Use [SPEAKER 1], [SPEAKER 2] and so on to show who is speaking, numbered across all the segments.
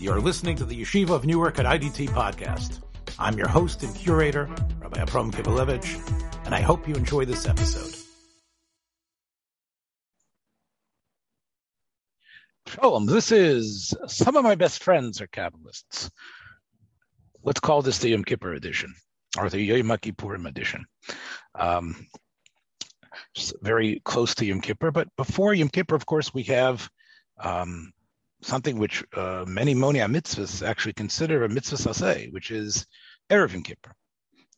[SPEAKER 1] You're listening to the Yeshiva of Newark at IDT podcast. I'm your host and curator, Rabbi Abram Kibalevich, and I hope you enjoy this episode. Shalom, this is some of my best friends are Kabbalists. Let's call this the Yom Kippur edition, or the Yom Kippurim edition. Um, very close to Yom Kippur, but before Yom Kippur, of course, we have um, something which uh, many Monia mitzvahs actually consider a mitzvah saseh, which is Erev Yom Kippur.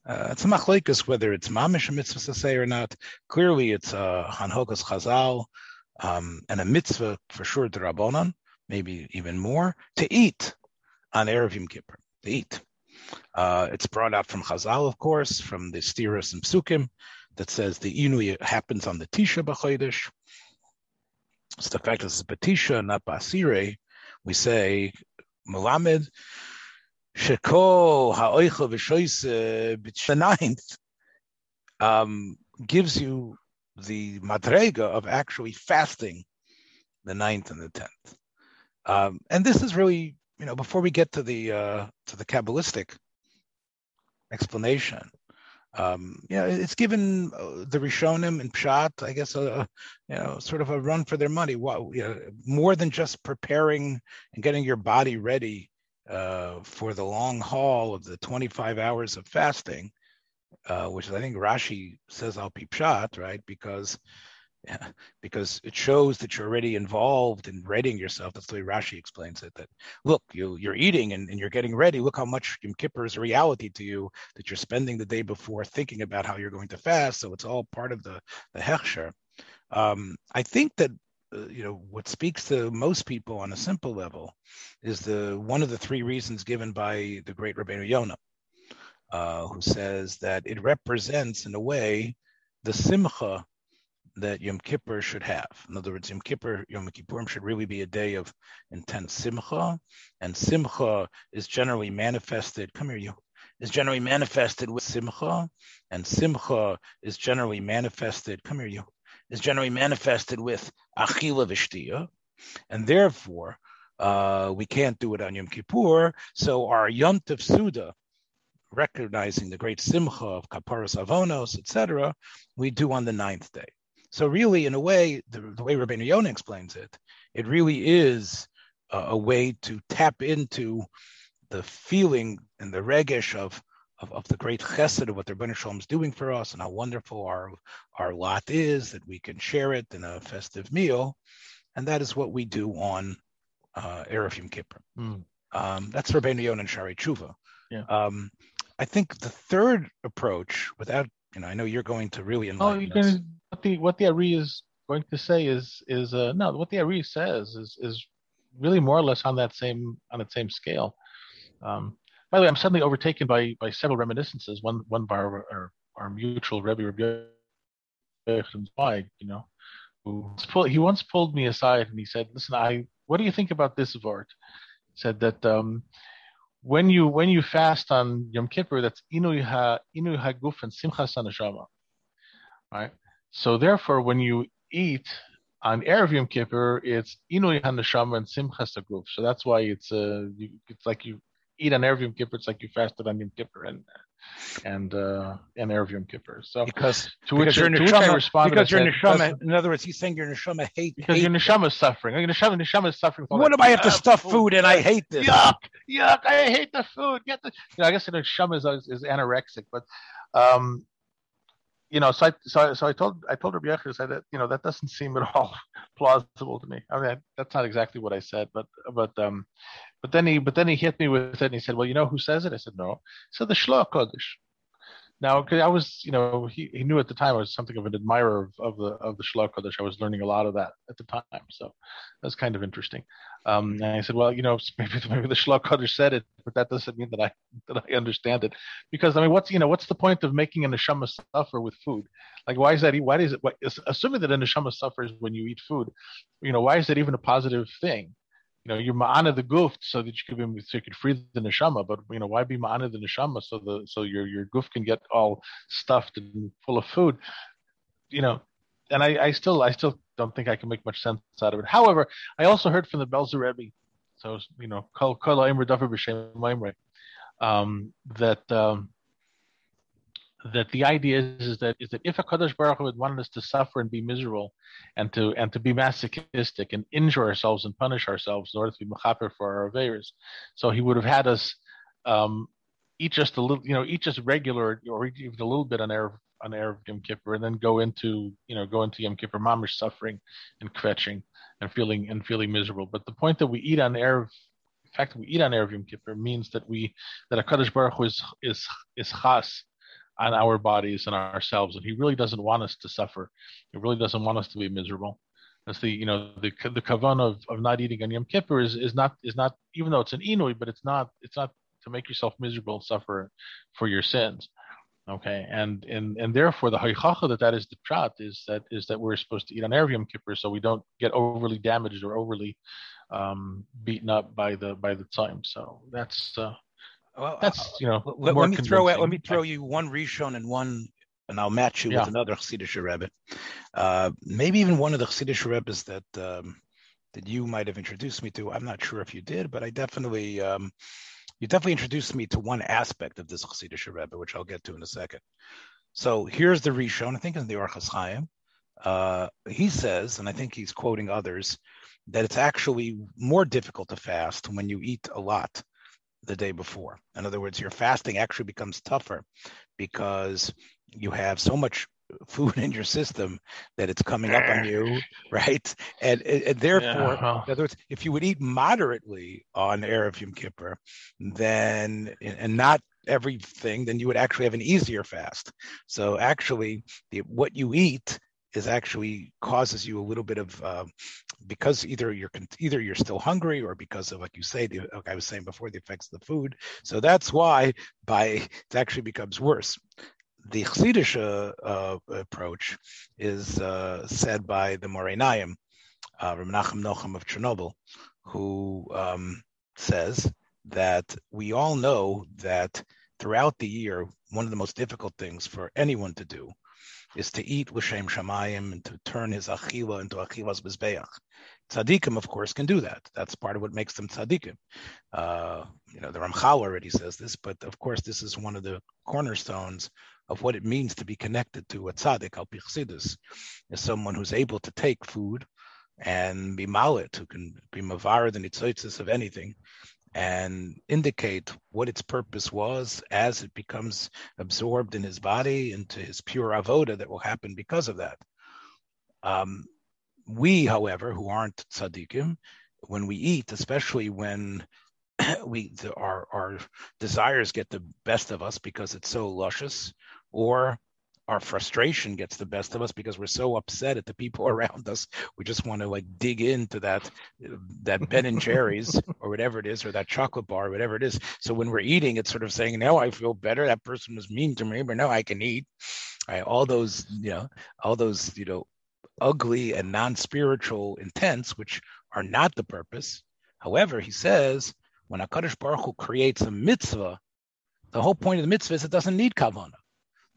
[SPEAKER 1] Uh, it's a machlekes whether it's mamish a mitzvah saseh or not. Clearly, it's a hanhokas chazal um, and a mitzvah for sure to rabbanon, maybe even more, to eat on Erev Yom Kippur, to eat. Uh, it's brought out from Chazal, of course, from the Stiras and Psukim, that says the Inui happens on the Tisha B'Chodesh. It's the fact that it's Batisha, not Basire. We say, Melamed, Sheko Ha'oicha V'Shoise the ninth um, gives you the madrega of actually fasting the ninth and the tenth. Um, and this is really, you know, before we get to the uh, to the Kabbalistic explanation, um, you know, it's given uh, the Rishonim and Pshat, I guess, a, you know, sort of a run for their money. What, you know, more than just preparing and getting your body ready uh, for the long haul of the 25 hours of fasting, uh, which I think Rashi says Al Pshat, right? Because yeah, because it shows that you're already involved in readying yourself. That's the way Rashi explains it. That look, you you're eating and, and you're getting ready. Look how much Yom Kippur is a reality to you. That you're spending the day before thinking about how you're going to fast. So it's all part of the the hechsher. Um, I think that uh, you know what speaks to most people on a simple level is the one of the three reasons given by the great Rabbeinu Yonah, uh, who says that it represents in a way the simcha that Yom Kippur should have. In other words, Yom Kippur, Yom Kippurim should really be a day of intense simcha, and simcha is generally manifested. Come here, you. Is generally manifested with simcha, and simcha is generally manifested. Come here, you. Is generally manifested with achila v'shtiya, and therefore uh, we can't do it on Yom Kippur. So our Yontif Suda, recognizing the great simcha of kaparas avonos, etc., we do on the ninth day. So really, in a way, the, the way Rabbeinu Yonah explains it, it really is a, a way to tap into the feeling and the regish of, of, of the great chesed of what the Rebbeinu Shalom is doing for us and how wonderful our, our lot is that we can share it in a festive meal. And that is what we do on uh, Erev Yom Kippur. Mm. Um, that's Rabbeinu Yonah and Sharei Tshuva.
[SPEAKER 2] Yeah.
[SPEAKER 1] Um, I think the third approach, without you know, I know you're going to really
[SPEAKER 2] enlighten oh, us. Gonna, what the what the Ari is going to say is is uh, no, what the Ari says is is really more or less on that same on that same scale. Um, by the way, I'm suddenly overtaken by by several reminiscences. One one by our, our, our mutual Rebbe Zweig, you know, who he once pulled me aside and he said, "Listen, I what do you think about this Vart?" Said that um, when you when you fast on Yom Kippur, that's Inu ha Inu Haguf and Simchas Neshama, right? So therefore, when you eat on Erev Yom Kippur, it's Inu HaNeshama and Simchas Haguf. So that's why it's uh, you, it's like you eat on Erev Yom Kippur, it's like you fasted on Yom Kippur and and uh, and Erev Yom Kippur. So
[SPEAKER 1] because to which, your to neshama, responded, because your neshama, in other words, he's saying your neshama hate
[SPEAKER 2] because
[SPEAKER 1] hate
[SPEAKER 2] your neshama is suffering. Your neshama, neshama is suffering.
[SPEAKER 1] What do I have to stuff food, food and I hate this?
[SPEAKER 2] Yuck, yuck! I hate the food. Get the. You know, I guess the neshama is, is anorexic, but um, you know, so I, so I, so I told I told Rabbi Yecher said that you know that doesn't seem at all plausible to me. I mean, that's not exactly what I said, but but um, but then he but then he hit me with it and he said, well, you know who says it? I said, no. He said the Shloach Kodesh. Now, I was, you know, he, he knew at the time I was something of an admirer of, of the of the Shloach Kodesh. I was learning a lot of that at the time, so that was kind of interesting. Um, and I said, well, you know, maybe maybe the Shloach Kodesh said it, but that doesn't mean that I that I understand it, because I mean, what's you know, what's the point of making a neshama suffer with food? Like, why is that? Why is it? Why, assuming that a neshama suffers when you eat food, you know, why is that even a positive thing? You know, you're ma'ana the goof so that you could be so you could free the neshama. But you know, why be ma'ana the neshama so the so your your goof can get all stuffed and full of food? You know, and I, I still I still don't think I can make much sense out of it. However, I also heard from the Belzer Rebbe So you know, kol kol um, that um, that the idea is, is that is that if a Kadosh Baruch Hu had wanted us to suffer and be miserable, and to and to be masochistic and injure ourselves and punish ourselves in order to be mechaper for our avers, so He would have had us um, eat just a little, you know, eat just regular or even a little bit on air on erev Yom Kippur, and then go into you know go into Yom Kippur mamish suffering and kvetching and feeling and feeling miserable. But the point that we eat on air the fact that we eat on Erev Yom Kippur means that we that a Kadosh Baruch Hu is is is chas on our bodies and ourselves, and He really doesn't want us to suffer. He really doesn't want us to be miserable. That's the you know the the kavan of, of not eating on Yom Kippur is, is not is not even though it's an inui, but it's not it's not to make yourself miserable, and suffer for your sins. Okay, and and and therefore the haichacha that that is the prat is that is that we're supposed to eat on Erev Yom Kippur so we don't get overly damaged or overly um, beaten up by the by the time. So that's uh, well, that's uh, you know.
[SPEAKER 1] Let, let me throw out, let me throw you one Rishon and one, and I'll match you yeah. with another Chassidish Rebbe. Uh, maybe even one of the Chassidish Rebbes that um, that you might have introduced me to. I'm not sure if you did, but I definitely um, you definitely introduced me to one aspect of this Chassidish Rebbe, which I'll get to in a second. So here's the Rishon. I think in the Orchos Chaim. Uh, he says, and I think he's quoting others, that it's actually more difficult to fast when you eat a lot the day before. In other words, your fasting actually becomes tougher because you have so much food in your system that it's coming up on you, right? And, and therefore, yeah. Uh-huh. in other words, if you would eat moderately on Erev Yom Kippur, then and not everything, then you would actually have an easier fast. So actually, the, what you eat is actually causes you a little bit of uh, because either you're either you're still hungry or because of like you say the, like I was saying before the effects of the food. So that's why by it actually becomes worse. The Chassidish uh, uh, approach is uh, said by the Morainayim, uh, Menachem Nochem of Chernobyl, who um, says that we all know that throughout the year, one of the most difficult things for anyone to do is to eat l'shem shamayim and to turn his achila into achilas mizbeach. Tzaddikim, of course, can do that. That's part of what makes them tzaddikim. Uh, you know, the Ramchal already says this, but of course, this is one of the cornerstones of what it means to be connected to a tzaddik, al is someone who's able to take food and be malit, who can be mavar the nitzoitzis of anything, and indicate what its purpose was as it becomes absorbed in his body into his pure avoda that will happen because of that. Um, we, however, who aren't tzaddikim, when we eat, especially when we the, our our desires get the best of us because it's so luscious, or our frustration gets the best of us because we're so upset at the people around us. We just want to like dig into that that Ben and Jerry's or whatever it is, or that chocolate bar, or whatever it is. So when we're eating, it's sort of saying, "Now I feel better. That person was mean to me, but now I can eat." All those, you know, all those, you know, ugly and non-spiritual intents, which are not the purpose. However, he says when Hakadosh Baruch Hu creates a mitzvah, the whole point of the mitzvah is it doesn't need kavanah.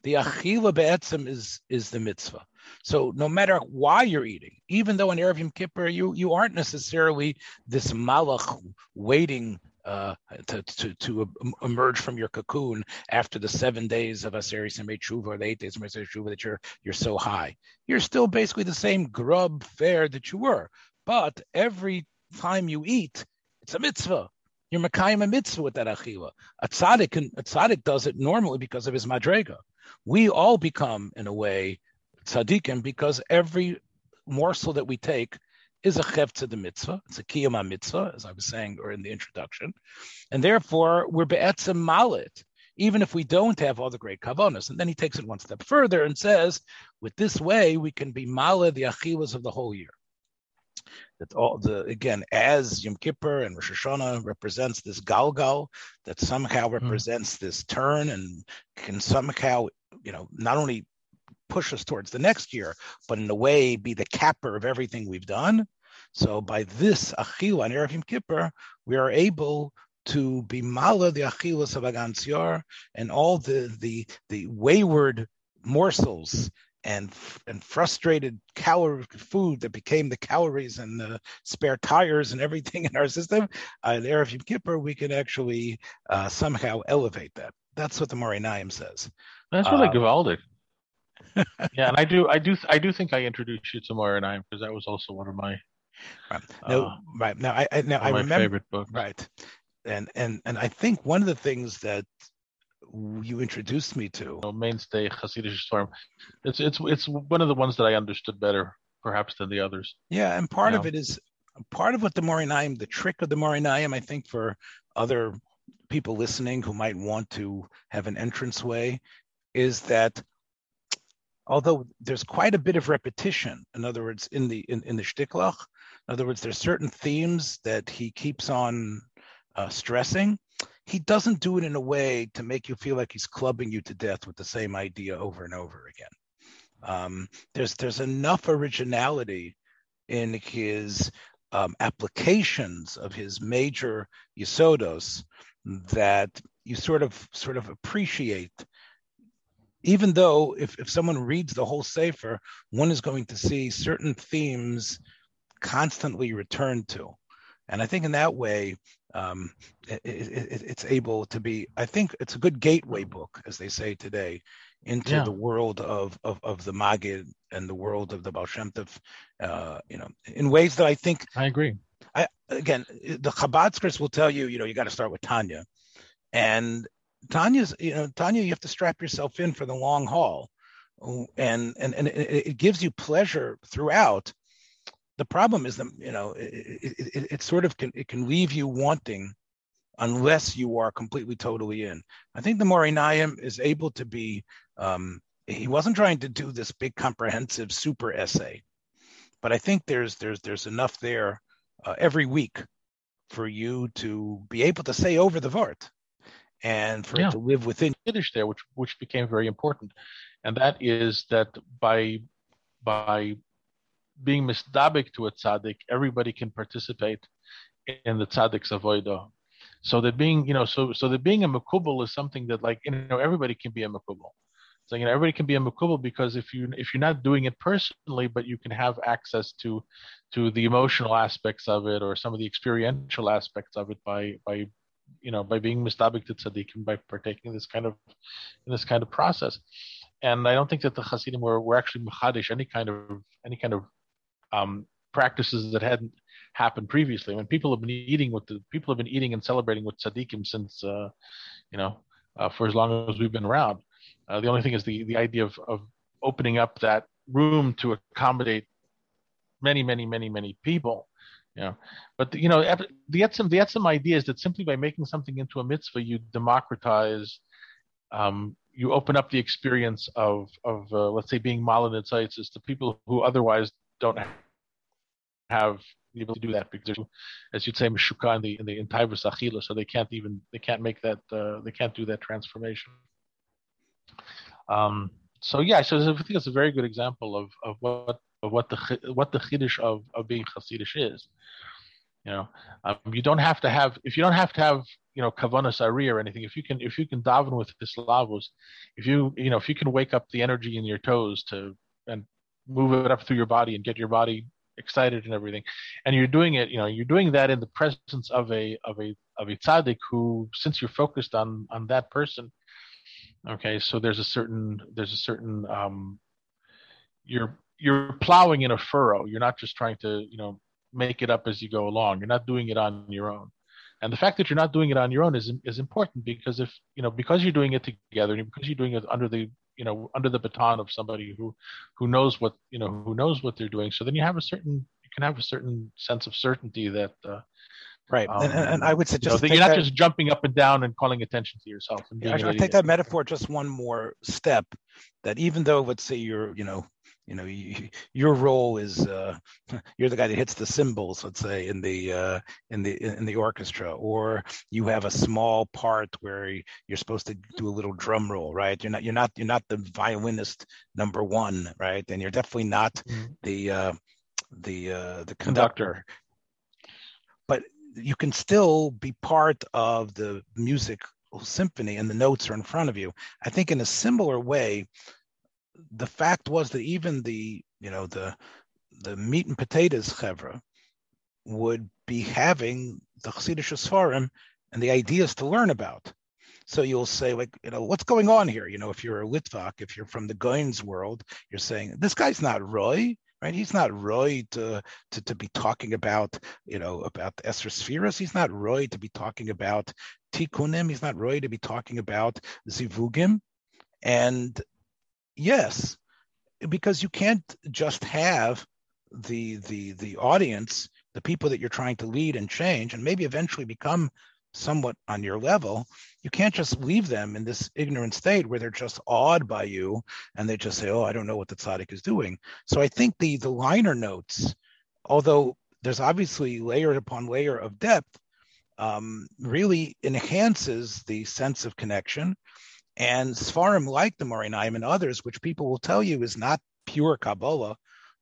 [SPEAKER 1] The achila be'etzim is is the mitzvah. So no matter why you're eating, even though in Erev Yom Kippur you you aren't necessarily this malach waiting uh, to, to to emerge from your cocoon after the seven days of Aseri Semei or the eight days of Aseri Tshuva that you're you're so high. You're still basically the same grub fare that you were, but every time you eat, it's a mitzvah. You're Makayim a mitzvah with that achila. A tzaddik, a tzaddik does it normally because of his madrega we all become, in a way, tzaddikim because every morsel that we take is a chev to the mitzvah. It's a kiyama mitzvah, as I was saying or in the introduction. And therefore, we're be'etzim malit, even if we don't have all the great kavanas. And then he takes it one step further and says, with this way, we can be malit the achilas of the whole year. That all the again, as Yom Kippur and Rosh Hashanah represents this galgal that somehow hmm. represents mm. this turn and can somehow you know, not only push us towards the next year, but in a way be the capper of everything we've done. So by this achila and Erev Kippur, we are able to be mala the achilas of Agansiar and all the the the wayward morsels and and frustrated calorie food that became the calories and the spare tires and everything in our system, uh, there, if you Kippur, we can actually uh, somehow elevate that. That's what the Moreh Naim says.
[SPEAKER 2] That's really um, gewaldic. yeah, and I do, I do, I do think I introduced you to Moreh Naim because that was also one of my.
[SPEAKER 1] Right. No, uh, right now I, I now I remember
[SPEAKER 2] favorite books.
[SPEAKER 1] right, and and and I think one of the things that you introduced me to.
[SPEAKER 2] mainstay Hasidic storm. It's it's it's one of the ones that I understood better, perhaps, than the others.
[SPEAKER 1] Yeah, and part of it is part of what the Moreh Naim, the trick of the Moreh Naim, I think, for other people listening who might want to have an entranceway, is that although there's quite a bit of repetition, in other words, in the in, in the shtiklach, in other words, there's certain themes that he keeps on uh, stressing he doesn't do it in a way to make you feel like he's clubbing you to death with the same idea over and over again. Um, there's there's enough originality in his um, applications of his major yisodos that you sort of sort of appreciate. Even though if, if someone reads the whole Sefer, one is going to see certain themes constantly returned to. And I think in that way, um, it, it, it's able to be. I think it's a good gateway book, as they say today, into yeah. the world of, of of the Magid and the world of the Baal Shem Tov, uh, you know, in ways that I think.
[SPEAKER 2] I agree.
[SPEAKER 1] I again, the Chabadskers will tell you, you know, you got to start with Tanya, and Tanya's, you know, Tanya, you have to strap yourself in for the long haul, and and and it, it gives you pleasure throughout the problem is that you know it, it, it, it, sort of can it can leave you wanting unless you are completely totally in i think the Moreh Naim is able to be um, he wasn't trying to do this big comprehensive super essay but i think there's there's there's enough there uh, every week for you to be able to say over the vart and for yeah. it to live within
[SPEAKER 2] Yiddish there which which became very important and that is that by by being misdabik to a tzaddik, everybody can participate in the tzaddik's avodah. So that being, you know, so so that being a makubal is something that like you know everybody can be a makubal. So you know everybody can be a makubal because if you if you're not doing it personally, but you can have access to to the emotional aspects of it or some of the experiential aspects of it by by you know by being mistabik to tzaddikim by partaking in this kind of in this kind of process. And I don't think that the Hasidim were, were actually machadish any kind of any kind of um, practices that hadn't happened previously. When people have been eating with the people have been eating and celebrating with tzaddikim since uh, you know uh, for as long as we've been around. Uh, the only thing is the the idea of of opening up that room to accommodate many many many many people. Know, but you know the etzim the etzim idea is that simply by making something into a mitzvah, you democratize. Um, you open up the experience of of uh, let's say being sites to people who otherwise don't have the ability to do that because, as you'd say, Meshuka in the in the entire so they can't even they can't make that uh, they can't do that transformation. Um, so yeah, so I think it's a very good example of, of what of what the what the chiddush of, of being chassidish is. You know, um, you don't have to have if you don't have to have you know kavanas or anything. If you can if you can daven with islavos, if you you know if you can wake up the energy in your toes to and move it up through your body and get your body excited and everything. And you're doing it you know you're doing that in the presence of a of a of a tzaddik who since you're focused on on that person okay so there's a certain there's a certain um you're you're plowing in a furrow. You're not just trying to you know make it up as you go along. You're not doing it on your own. And the fact that you're not doing it on your own is is important because if you know because you're doing it together and because you're doing it under the you know under the baton of somebody who who knows what you know who knows what they're doing. So then you have a certain you can have a certain sense of certainty that uh,
[SPEAKER 1] right. Um, and, and, i would suggest
[SPEAKER 2] you know, you're not that, just jumping up and down and calling attention to yourself and
[SPEAKER 1] yeah, i take that metaphor just one more step that even though let's say you're you know you know you, your role is uh, you're the guy that hits the cymbals let's say in the uh, in the in the orchestra or you have a small part where you're supposed to do a little drum roll right? You're not you're not you're not the violinist number one right? And you're definitely not mm-hmm. the uh, the uh, the conductor. But you can still be part of the music symphony and the notes are in front of you i think in a similar way the fact was that even the you know the the meat and potatoes chevra would be having the Chassidish Sfarim and the ideas to learn about. So you'll say, like, you know, what's going on here? You know, if you're a Litvak, if you're from the Goins world, you're saying, this guy's not Roy, right? He's not Roy to, to, to be talking about, you know, about Spheres. He's not Roy to be talking about Tikkunim. He's not Roy to be talking about Zivugim. And yes, because you can't just have the the the audience, the people that you're trying to lead and change, and maybe eventually become somewhat on your level, you can't just leave them in this ignorant state where they're just awed by you and they just say, "Oh, I don't know what the tzaddik is doing." So I think the the liner notes, although there's obviously layer upon layer of depth, um, really enhances the sense of connection. And Sfarim like the Moreh Neim and others, which people will tell you is not pure Kabbalah,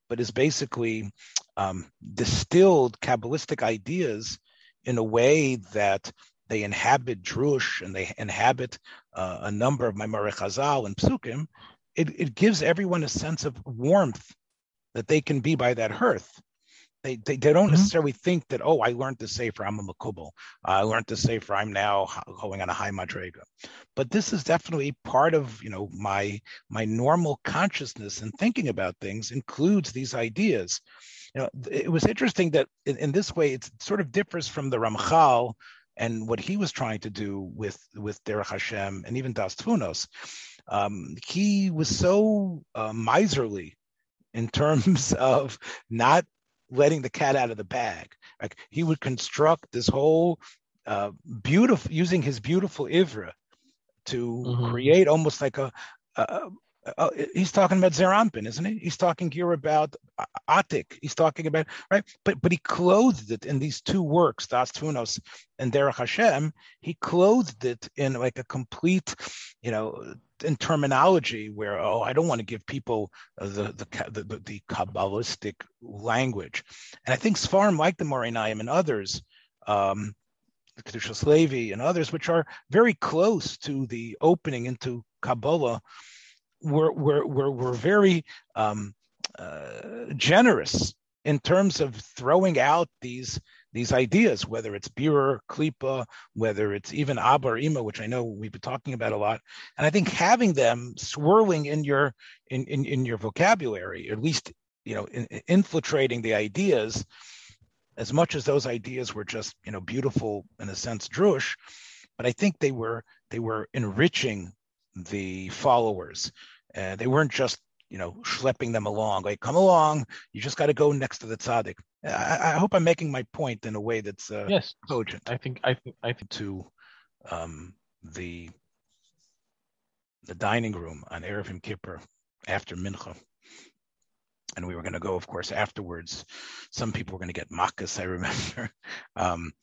[SPEAKER 1] but is basically um, distilled Kabbalistic ideas in a way that they inhabit Drush and they inhabit uh, a number of Maimare Chazal and Psukim, it, it gives everyone a sense of warmth that they can be by that hearth. They, they, they don't mm-hmm. necessarily think that, oh, I learned to say for I'm a Makubal. I learned to say for I'm now going on a high Madrega. But this is definitely part of, you know, my my normal consciousness and thinking about things includes these ideas you know, it was interesting that in, in this way, it sort of differs from the Ramchal and what he was trying to do with with Derech Hashem and even Das Tfunos. Um, he was so uh, miserly in terms of not letting the cat out of the bag. Like he would construct this whole uh, beautiful, using his beautiful ivra to mm-hmm. create almost like a, a, uh, he's talking about Zeir Anpin, isn't he? He's talking here about Atik. He's talking about right, but but he clothed it in these two works, Das Tfunos and Derech Hashem. He clothed it in like a complete, you know, in terminology where oh, I don't want to give people the the the, the kabbalistic language, and I think Sfarim like the Moreh Neim and others. Um, Kedushas Levi and others, which are very close to the opening into Kabbalah were were were, were very um, uh, generous in terms of throwing out these these ideas, whether it's Bira, Klipa, whether it's even Abba or Ima, which I know we've been talking about a lot. And I think having them swirling in your in, in, in your vocabulary, at least you know, in, infiltrating the ideas, as much as those ideas were just you know beautiful in a sense, Drush, but I think they were they were enriching the followers and they weren't just you know schlepping them along like come along you just got to go next to the tzaddik. I, I, hope i'm making my point in a way that's uh,
[SPEAKER 2] yes.
[SPEAKER 1] cogent.
[SPEAKER 2] I think i think i think
[SPEAKER 1] to um, the the dining room on erev Yom kippur after mincha. And we were going to go of course afterwards. Some people were going to get makas i remember. Um,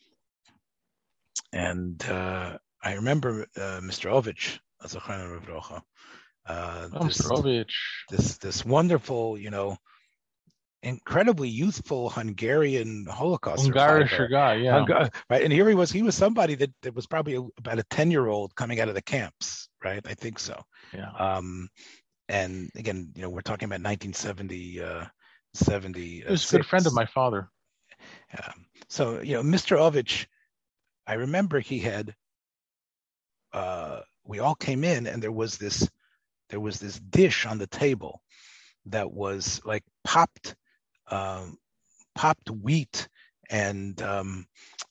[SPEAKER 1] and uh, i remember uh, mr ovich uh, this, this, this wonderful, you know, incredibly youthful Hungarian Holocaust
[SPEAKER 2] Hungarian guy, yeah.
[SPEAKER 1] right. And here he was. He was somebody that, that was probably a, about a ten year old coming out of the camps, right? I think so.
[SPEAKER 2] Yeah.
[SPEAKER 1] Um, and again, you know, we're talking about 1970. Uh, 70. He
[SPEAKER 2] was a good friend of my father.
[SPEAKER 1] Yeah. So you know, Mr. Ovich, I remember he had. Uh, we all came in, and there was this there was this dish on the table that was like popped um, popped wheat and um,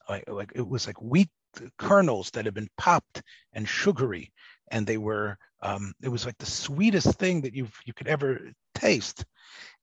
[SPEAKER 1] like, like it was like wheat kernels that had been popped and sugary. And they were um, it was like the sweetest thing that you you could ever taste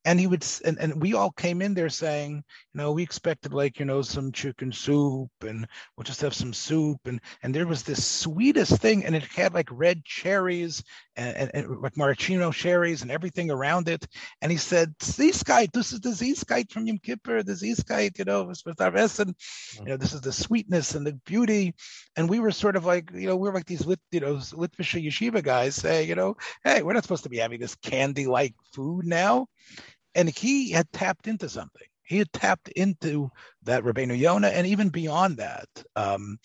[SPEAKER 1] and he would and, and we all came in there saying you know we expected like you know some chicken soup and we'll just have some soup. And and there was this sweetest thing and it had like red cherries and, and, and like maraschino cherries and everything around it. And he said Zeskite, this is the Zeskite from Yom Kippur the Zeskite you know with our and mm-hmm. you know this is the sweetness and the beauty. And we were sort of like you know we are like these lit you know Litvish yeshiva guys say you know hey we're not supposed to be having this candy like food now and he had tapped into something. He had tapped into that Rabbeinu Yonah, and even beyond that. Um,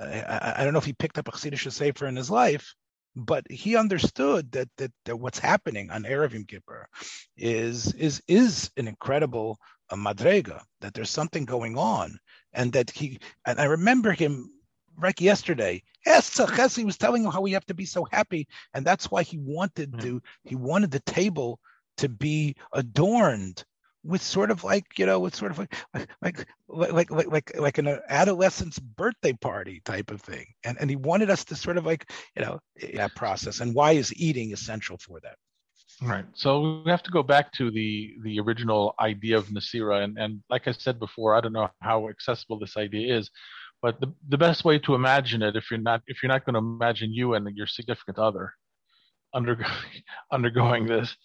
[SPEAKER 1] I, I, don't know if he picked up a Chassidish Sefer in his life, but he understood that that, that what's happening on Erev Yom Kippur is is is an incredible uh, madrega. That there's something going on, and that he and I remember him like yesterday. Yes, he was telling him how we have to be so happy, and that's why he wanted mm-hmm. to. He wanted the table to be adorned with sort of like you know with sort of like like like like like like an adolescent's birthday party type of thing. And and he wanted us to sort of like you know that process. And why is eating essential for that?
[SPEAKER 2] Right. So we have to go back to the the original idea of nasira. And and like i said before i don't know how accessible this idea is but the, the best way to imagine it if you're not if you're not going to imagine you and your significant other undergoing undergoing this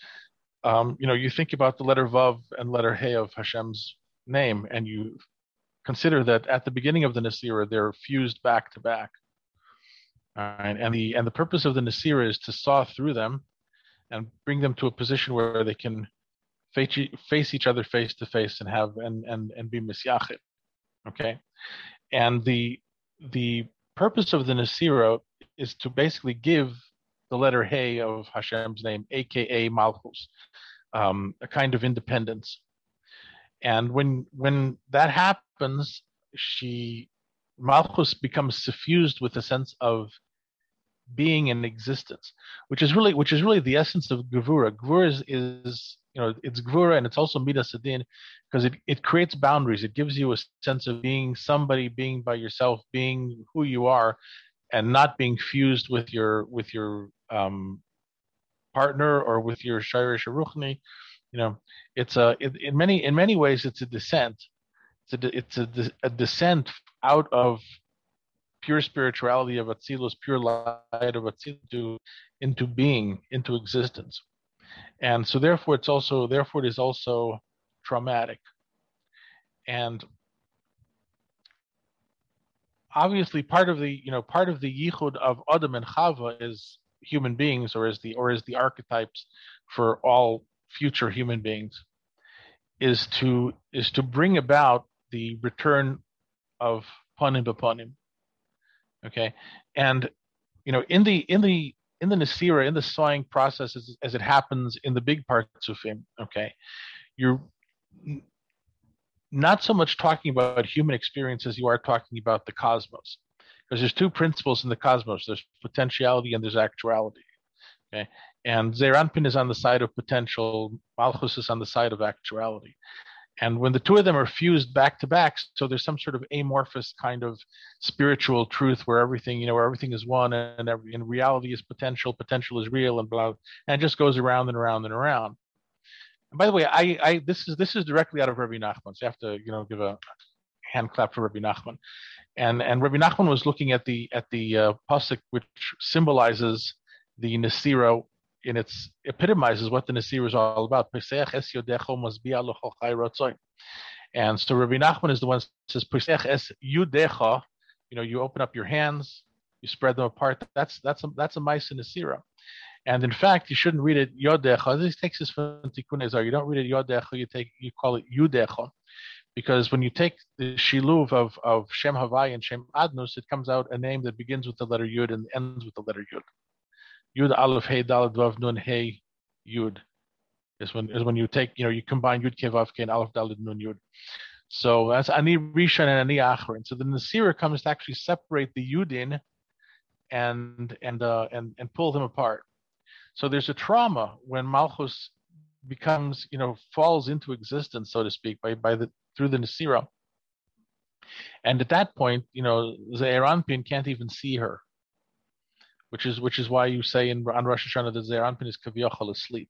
[SPEAKER 2] um, you know, you think about the letter Vav and letter He of Hashem's name, and you consider that at the beginning of the Nasira, they're fused back to back. Right? And the and the purpose of the Nasira is to saw through them and bring them to a position where they can face, face each other face to face and have and and and be misyachid. Okay, and the the purpose of the Nasira is to basically give the letter Hey of Hashem's name, aka Malchus, um, a kind of independence. And when when that happens, she Malchus becomes suffused with a sense of being in existence, which is really which is really the essence of Gevura. Gevura is, is you know it's Gevura and it's also Midas Adin because it, it creates boundaries. It gives you a sense of being somebody, being by yourself, being who you are, and not being fused with your with your um, partner or with your shirish ruchni. You know, it's a it, in many in many ways it's a descent. It's a it's a, a descent out of pure spirituality of Atzilus, pure light of Atzilus into being, into existence. And so therefore it's also therefore it is also traumatic. And obviously part of the you know part of the yichud of Adam and Chava is human beings or is the or is the archetypes for all future human beings is to is to bring about the return of panim b'panim. Okay, and you know in the in the in the nasira in the sawing process as, as it happens in the big parts of him. Okay, you're not so much talking about human experience as you are talking about the cosmos. Because there's two principles in the cosmos. There's potentiality and there's actuality. Okay? And Zeir Anpin is on the side of potential Malchus is on the side of actuality. And when the two of them are fused back to back so there's some sort of amorphous kind of spiritual truth where everything you know where everything is one and every and reality is potential potential is real and blah and just goes around and around and around and by the way, I, I this is this is directly out of Rabbi Nachman, so you have to you know give a hand clap for Rabbi Nachman. And and Rabbi Nachman was looking at the at the uh, pasuk which symbolizes the Nasira in its epitomizes what the Nasira is all about. And so Rabbi Nachman is the one says you know, you open up your hands, you spread them apart. That's that's a that's a mice in. And in fact, you shouldn't read it yodecha. This takes us from tikkun ezar. You don't read it yodecha. You take you call it yudecha, because when you take the shiluv of of Shem Havai and Shem Adnus, it comes out a name that begins with the letter yud and ends with the letter yud. Yud aleph hey dalad vav nun hey yud is when is when you take you know you combine yud ke vav ke and aleph dalad nun yud. So that's ani rishon and ani achron. So then the nasira comes to actually separate the yudin and and uh, and and pull them apart. So there's a trauma when Malchus becomes, you know, falls into existence, so to speak, by by the through the Nasira. And at that point, you know, Zeir Anpin can't even see her, which is which is why you say in on Rosh Hashanah that Zeir Anpin is kaviyachal asleep.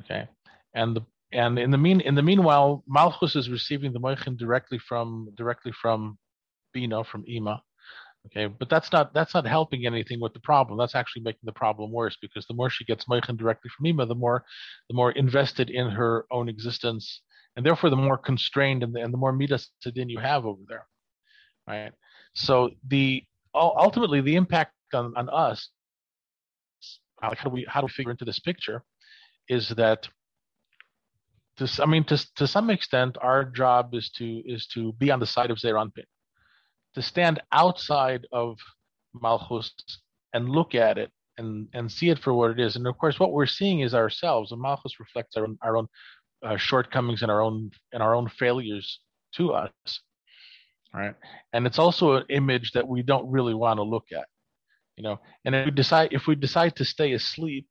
[SPEAKER 2] Okay, and the and in the mean in the meanwhile, Malchus is receiving the moichin directly from directly from Bina from Ima, Okay, but that's not that's not helping anything with the problem. That's actually making the problem worse because the more she gets moichin directly from Ima, the more the more invested in her own existence, and therefore the more constrained and the, and the more midas you have over there. Right. So the ultimately the impact on, on us, how, how do we how do we figure into this picture, is that to, I mean, to, to some extent, our job is to is to be on the side of Zeir Anpin to stand outside of Malchus and look at it and and see it for what it is. And of course, what we're seeing is ourselves. And Malchus reflects our own, our own uh, shortcomings and our own and our own failures to us. Right, and it's also an image that we don't really want to look at. You know, and if we decide if we decide to stay asleep,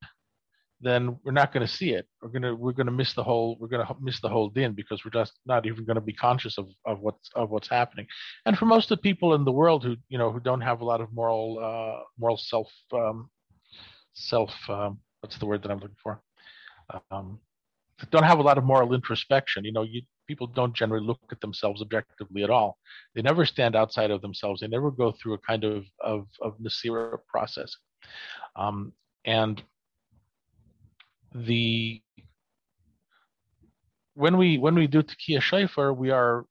[SPEAKER 2] then we're not going to see it. We're gonna we're gonna miss the whole we're gonna miss the whole din because we're just not even going to be conscious of, of what's of what's happening. And for most of the people in the world who you know who don't have a lot of moral uh, moral self um, self um, what's the word that I'm looking for um, don't have a lot of moral introspection. You know, you, people don't generally look at themselves objectively at all. They never stand outside of themselves. They never go through a kind of of, of Nasira process. Um, and the when we when we do Tekiah Shofar, we are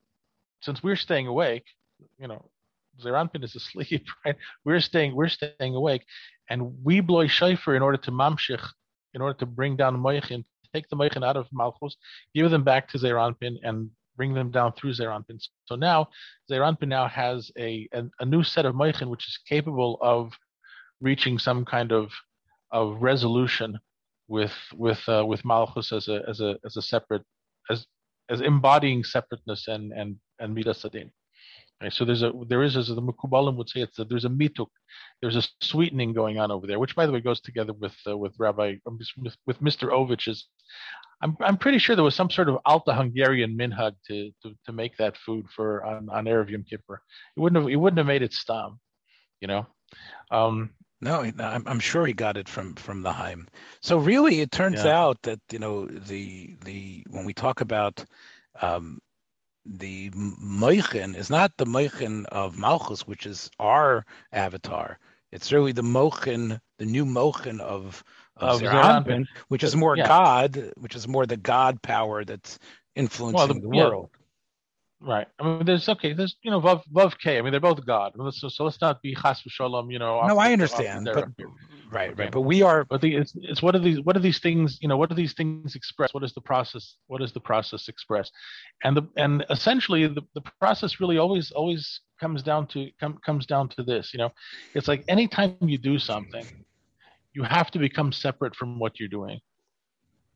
[SPEAKER 2] since we're staying awake, you know, Zeir Anpin is asleep, right? We're staying we're staying awake, and we blow shofar in order to mamshich, in order to bring down moichin, take the moichin out of Malchus, give them back to Zeir Anpin, and bring them down through Zeir Anpin. So now Zeir Anpin now has a, a, a new set of moichin which is capable of reaching some kind of of resolution with with uh, with Malchus as a as a as a separate as as embodying separateness and and and midas adin. Right, so there's a there is as the Mukubalim would say it's a, there's a mituk, there's a sweetening going on over there, which by the way goes together with uh, with Rabbi um, with, with Mr. Ovich's. I'm I'm pretty sure there was some sort of Alta Hungarian minhag to, to to make that food for on on Erev Yom Kippur. It wouldn't have it wouldn't have made it stam, you know. Um,
[SPEAKER 1] no, I'm, I'm sure he got it from from the Heim. So really, it turns yeah. out that you know the the when we talk about um, the Moichin is not the Moichin of Malchus, which is our avatar. It's really the Mochin, the new Mochin of, of, of which is more yeah. God, which is more the God power that's influencing well, the, the, world.
[SPEAKER 2] Right. I mean, there's okay. There's you know Vav Vav K. I mean, they're both God. So, so let's not be Chas v'Shalom. You know.
[SPEAKER 1] No, I understand. But, right, right. But we are.
[SPEAKER 2] But the, it's it's what are these what are these things? You know, what do these things express? What is the process? What does the process express? And the and essentially the, the process really always always comes down to com, comes down to this. You know, it's like anytime you do something, you have to become separate from what you're doing.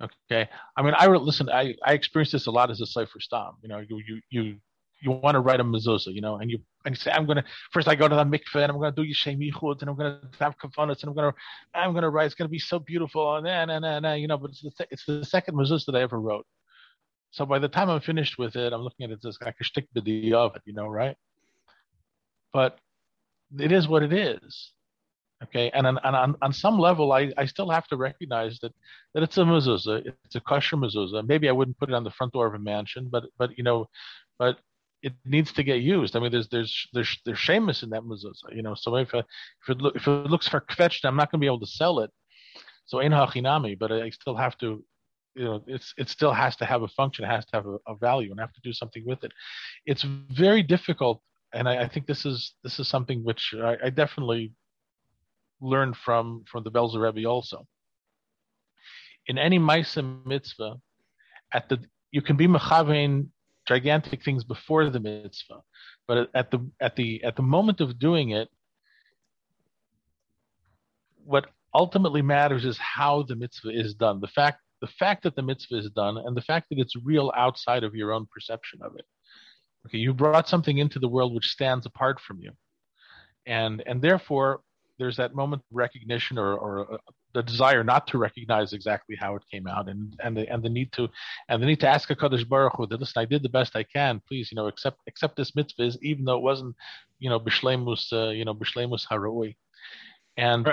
[SPEAKER 2] Okay. I mean, I listen. I I experienced this a lot as a sofer stam. You know, you you you you want to write a mezuzah, you know, and you and you say, I'm gonna first I go to the mikveh and I'm gonna do yishem yichud and I'm gonna have kafanas and I'm gonna I'm gonna write. It's gonna be so beautiful and then and then you know. But it's the it's the second mezuzah that I ever wrote. So by the time I'm finished with it, I'm looking at it as like a shtick of it, you know, right? But it is what it is. Okay, and, on, and on, on some level, I, I still have to recognize that, that it's a mezuzah, it's a kosher mezuzah. Maybe I wouldn't put it on the front door of a mansion, but but you know, but it needs to get used. I mean, there's there's there's there's shamus in that mezuzah, you know. So if uh, if it look, if it looks for kvetched, I'm not going to be able to sell it. So ein hachinami, but I still have to, you know, it's it still has to have a function, it has to have a, a value, and I have to do something with it. It's very difficult, and I, I think this is this is something which I, I definitely learned from from the Belzer Rebbe also. In any Maisa mitzvah, at the you can be mechavein gigantic things before the mitzvah, but at the at the at the moment of doing it, what ultimately matters is how the mitzvah is done. The fact the fact that the mitzvah is done and the fact that it's real outside of your own perception of it. Okay, you brought something into the world which stands apart from you, and and therefore there's that moment of recognition or, or uh, the desire not to recognize exactly how it came out and and the, and the need to and the need to ask a Kadosh Baruch Hu that listen I did the best I can. Please you know accept accept this mitzvah even though it wasn't you know bishlemus uh, you know bishlemus haroi. And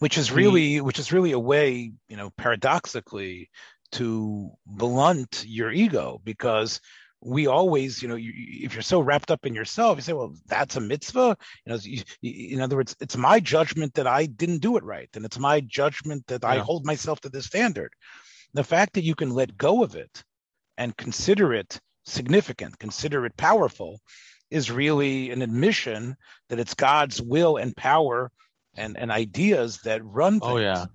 [SPEAKER 1] which is really which is really a way you know paradoxically to blunt your ego because we always, you know, you, if you're so wrapped up in yourself, you say, well, that's a mitzvah. You know, you, in other words, it's my judgment that I didn't do it right. And it's my judgment that yeah. I hold myself to this standard. The fact that you can let go of it and consider it significant, consider it powerful, is really an admission that it's God's will and power and, and ideas that run
[SPEAKER 2] things. Oh, yeah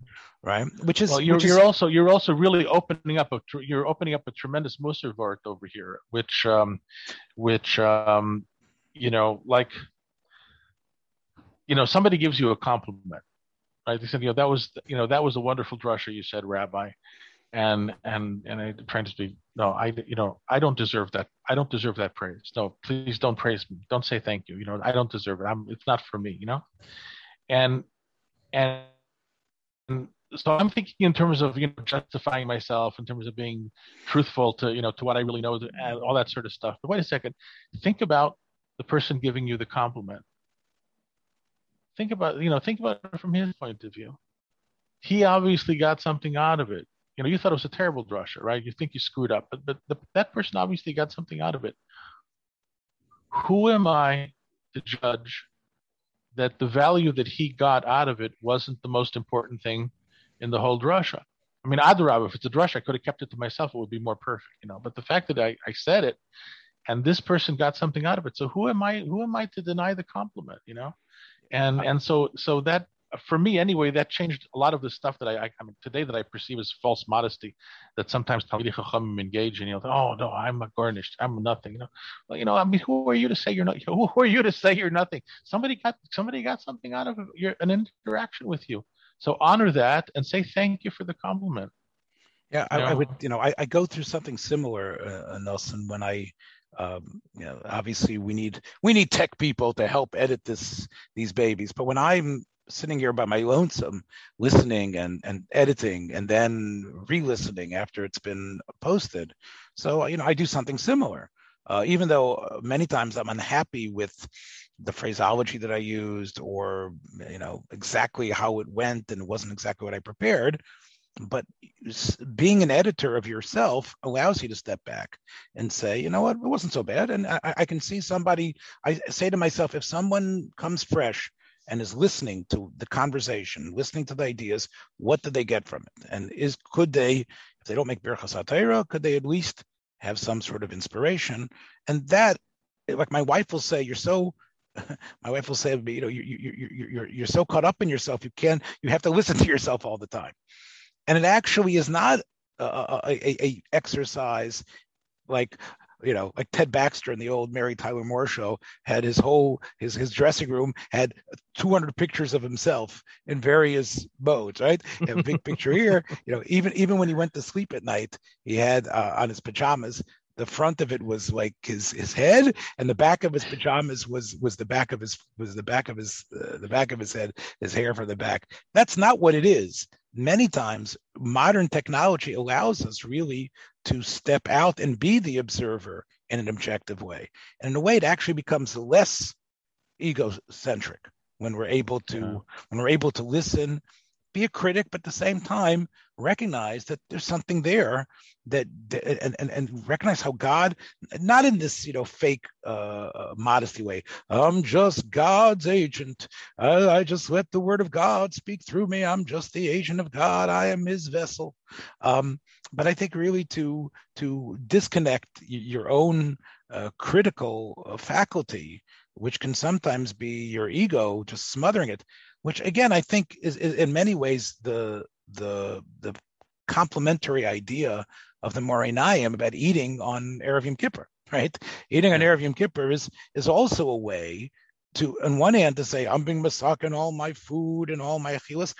[SPEAKER 1] right? Which is
[SPEAKER 2] well, you're,
[SPEAKER 1] which
[SPEAKER 2] you're also you're also really opening up a you're opening up a tremendous Musservart over here, which um, which um, you know, like you know, somebody gives you a compliment, right? They said, you know, that was, you know, that was a wonderful drasha you said, Rabbi, and and and I trying to speak. No, I, you know, I don't deserve that. I don't deserve that praise. No, please don't praise me. Don't say thank you. You know, I don't deserve it. I'm. It's not for me. You know, and and. and so I'm thinking in terms of you know justifying myself, in terms of being truthful to you know to what I really know, and all that sort of stuff. But wait a second, think about the person giving you the compliment. Think about you know think about it from his point of view. He obviously got something out of it. You know you thought it was a terrible drasha right? You think you screwed up but but the, that person obviously got something out of it. Who am i to judge that the value that he got out of it wasn't the most important thing in the whole drasha i mean adarab if it's a drasha i could have kept it to myself it would be more perfect you know. But the fact that I, I said it and this person got something out of it. So who am i who am i to deny the compliment you know? And and so so that for me anyway that changed a lot of the stuff that I, I, I mean today that I perceive as false modesty that sometimes Talmidei Chachamim engage in. You know oh no I'm a gornisht I'm nothing you know. Well you know I mean who are you to say you're not who are you to say you're nothing? Somebody got somebody got something out of your an interaction with you so honor that and say thank you for the compliment
[SPEAKER 1] yeah I, I, would you know I, I go through something similar uh, Nelson when I um, you know, obviously we need we need tech people to help edit this these babies. But when I'm sitting here by my lonesome, listening and and editing, and then re-listening after it's been posted, so you know I do something similar. Uh, even though uh, many times I'm unhappy with the phraseology that I used, or you know exactly how it went, and it wasn't exactly what I prepared but being an editor of yourself allows you to step back and say you know what? It wasn't so bad. And I, I, can see somebody i say to myself if someone comes fresh and is listening to the conversation listening to the ideas what did they get from it? And is could they if they don't make birchas hatayra could they at least have some sort of inspiration? And that like my wife will say you're so my wife will say you know you, you, you, you're, you're so caught up in yourself you can't you have to listen to yourself all the time and it actually is not a, a, a exercise like you know, like Ted Baxter in the old Mary Tyler Moore show had his whole his his dressing room had 200 pictures of himself in various modes, right? a big picture here, you know, even even when he went to sleep at night, he had uh, on his pajamas. The front of it was like his his head, and the back of his pajamas was was the back of his was the back of his uh, the back of his head, his hair from the back. That's not what it is many times modern technology allows us really to step out and be the observer in an objective way. And in a way, it actually becomes less egocentric when we're able to yeah. when we're able to listen be a critic, but at the same time recognize that there's something there that, and, and, and recognize how God, not in this you know fake uh, uh, modesty way. I'm just God's agent. I, I, just let the word of God speak through me. I'm just the agent of God. I am His vessel. Um, but I think really to to disconnect your own uh, critical uh, faculty, which can sometimes be your ego just smothering it which again I think is, is in many ways the the the complementary idea of the Morinayim about eating on Erev Yom Kippur, right? Eating on Erev Yom Kippur is is also a way to, on one hand, to say I'm being masakin all my food and all my achilas,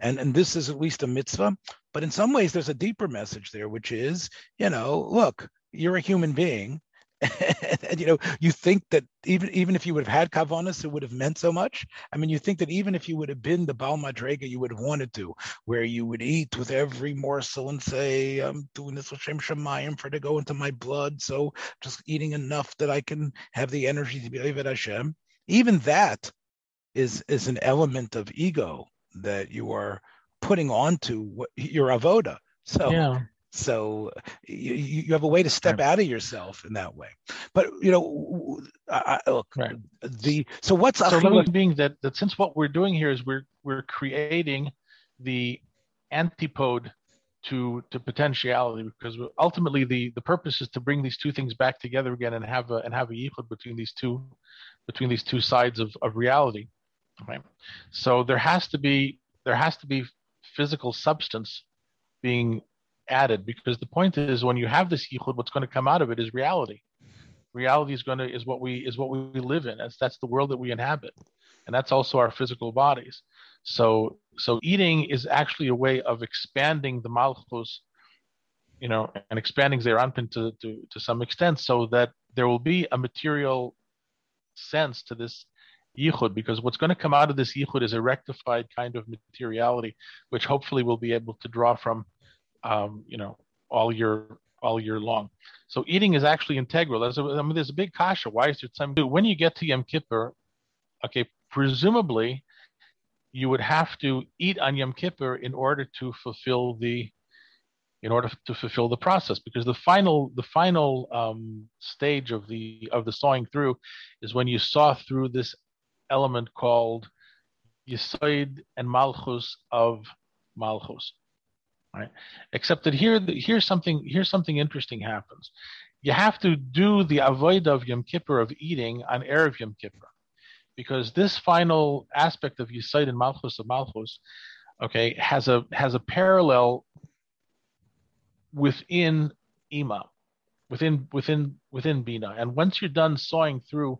[SPEAKER 1] and and this is at least a mitzvah. But in some ways, there's a deeper message there, which is, you know, look, you're a human being, and you know, you think that even even if you would have had kavanas, it would have meant so much. I mean, you think that even if you would have been the Baal Madrega, you would have wanted to, where you would eat with every morsel and say, "I'm doing this with Shem Shemayim for to go into my blood." So just eating enough that I can have the energy to be Eved Hashem. Even that is is an element of ego that you are putting onto what, your avoda. So yeah. So you, you have a way to step out of yourself in that way. But you know, I, look, right. the so what's
[SPEAKER 2] so the being that that since what we're doing here is we're we're creating the antipode to to potentiality because ultimately the the purpose is to bring these two things back together again and have a and have a yichud between these two between these two sides of, of reality right so there has to be there has to be physical substance being added because the point is when you have this yichud, what's going to come out of it is reality. Reality is going to is what we is what we live in. That's that's the world that we inhabit, and that's also our physical bodies. So so eating is actually a way of expanding the malchus, you know, and expanding Zeir Anpin to, to to some extent, so that there will be a material sense to this yichud, because what's going to come out of this yichud is a rectified kind of materiality, which hopefully we'll be able to draw from, um, you know, all year all year long. So eating is actually integral. There's a, I mean, there's a big kasha. Why is there time? When you get to Yom Kippur, okay, presumably you would have to eat on Yom Kippur in order to fulfill the in order to fulfill the process because the final the final um, stage of the of the sawing through is when you saw through this element called Yisoid and Malchus of Malchus. Right? Except that here here's something here's something interesting happens. You have to do the avoid of Yom Kippur of eating on Erev Yom Kippur because this final aspect of Yisoid and Malchus of Malchus, okay, has a has a parallel within Ima, within within within Bina. And once you're done sawing through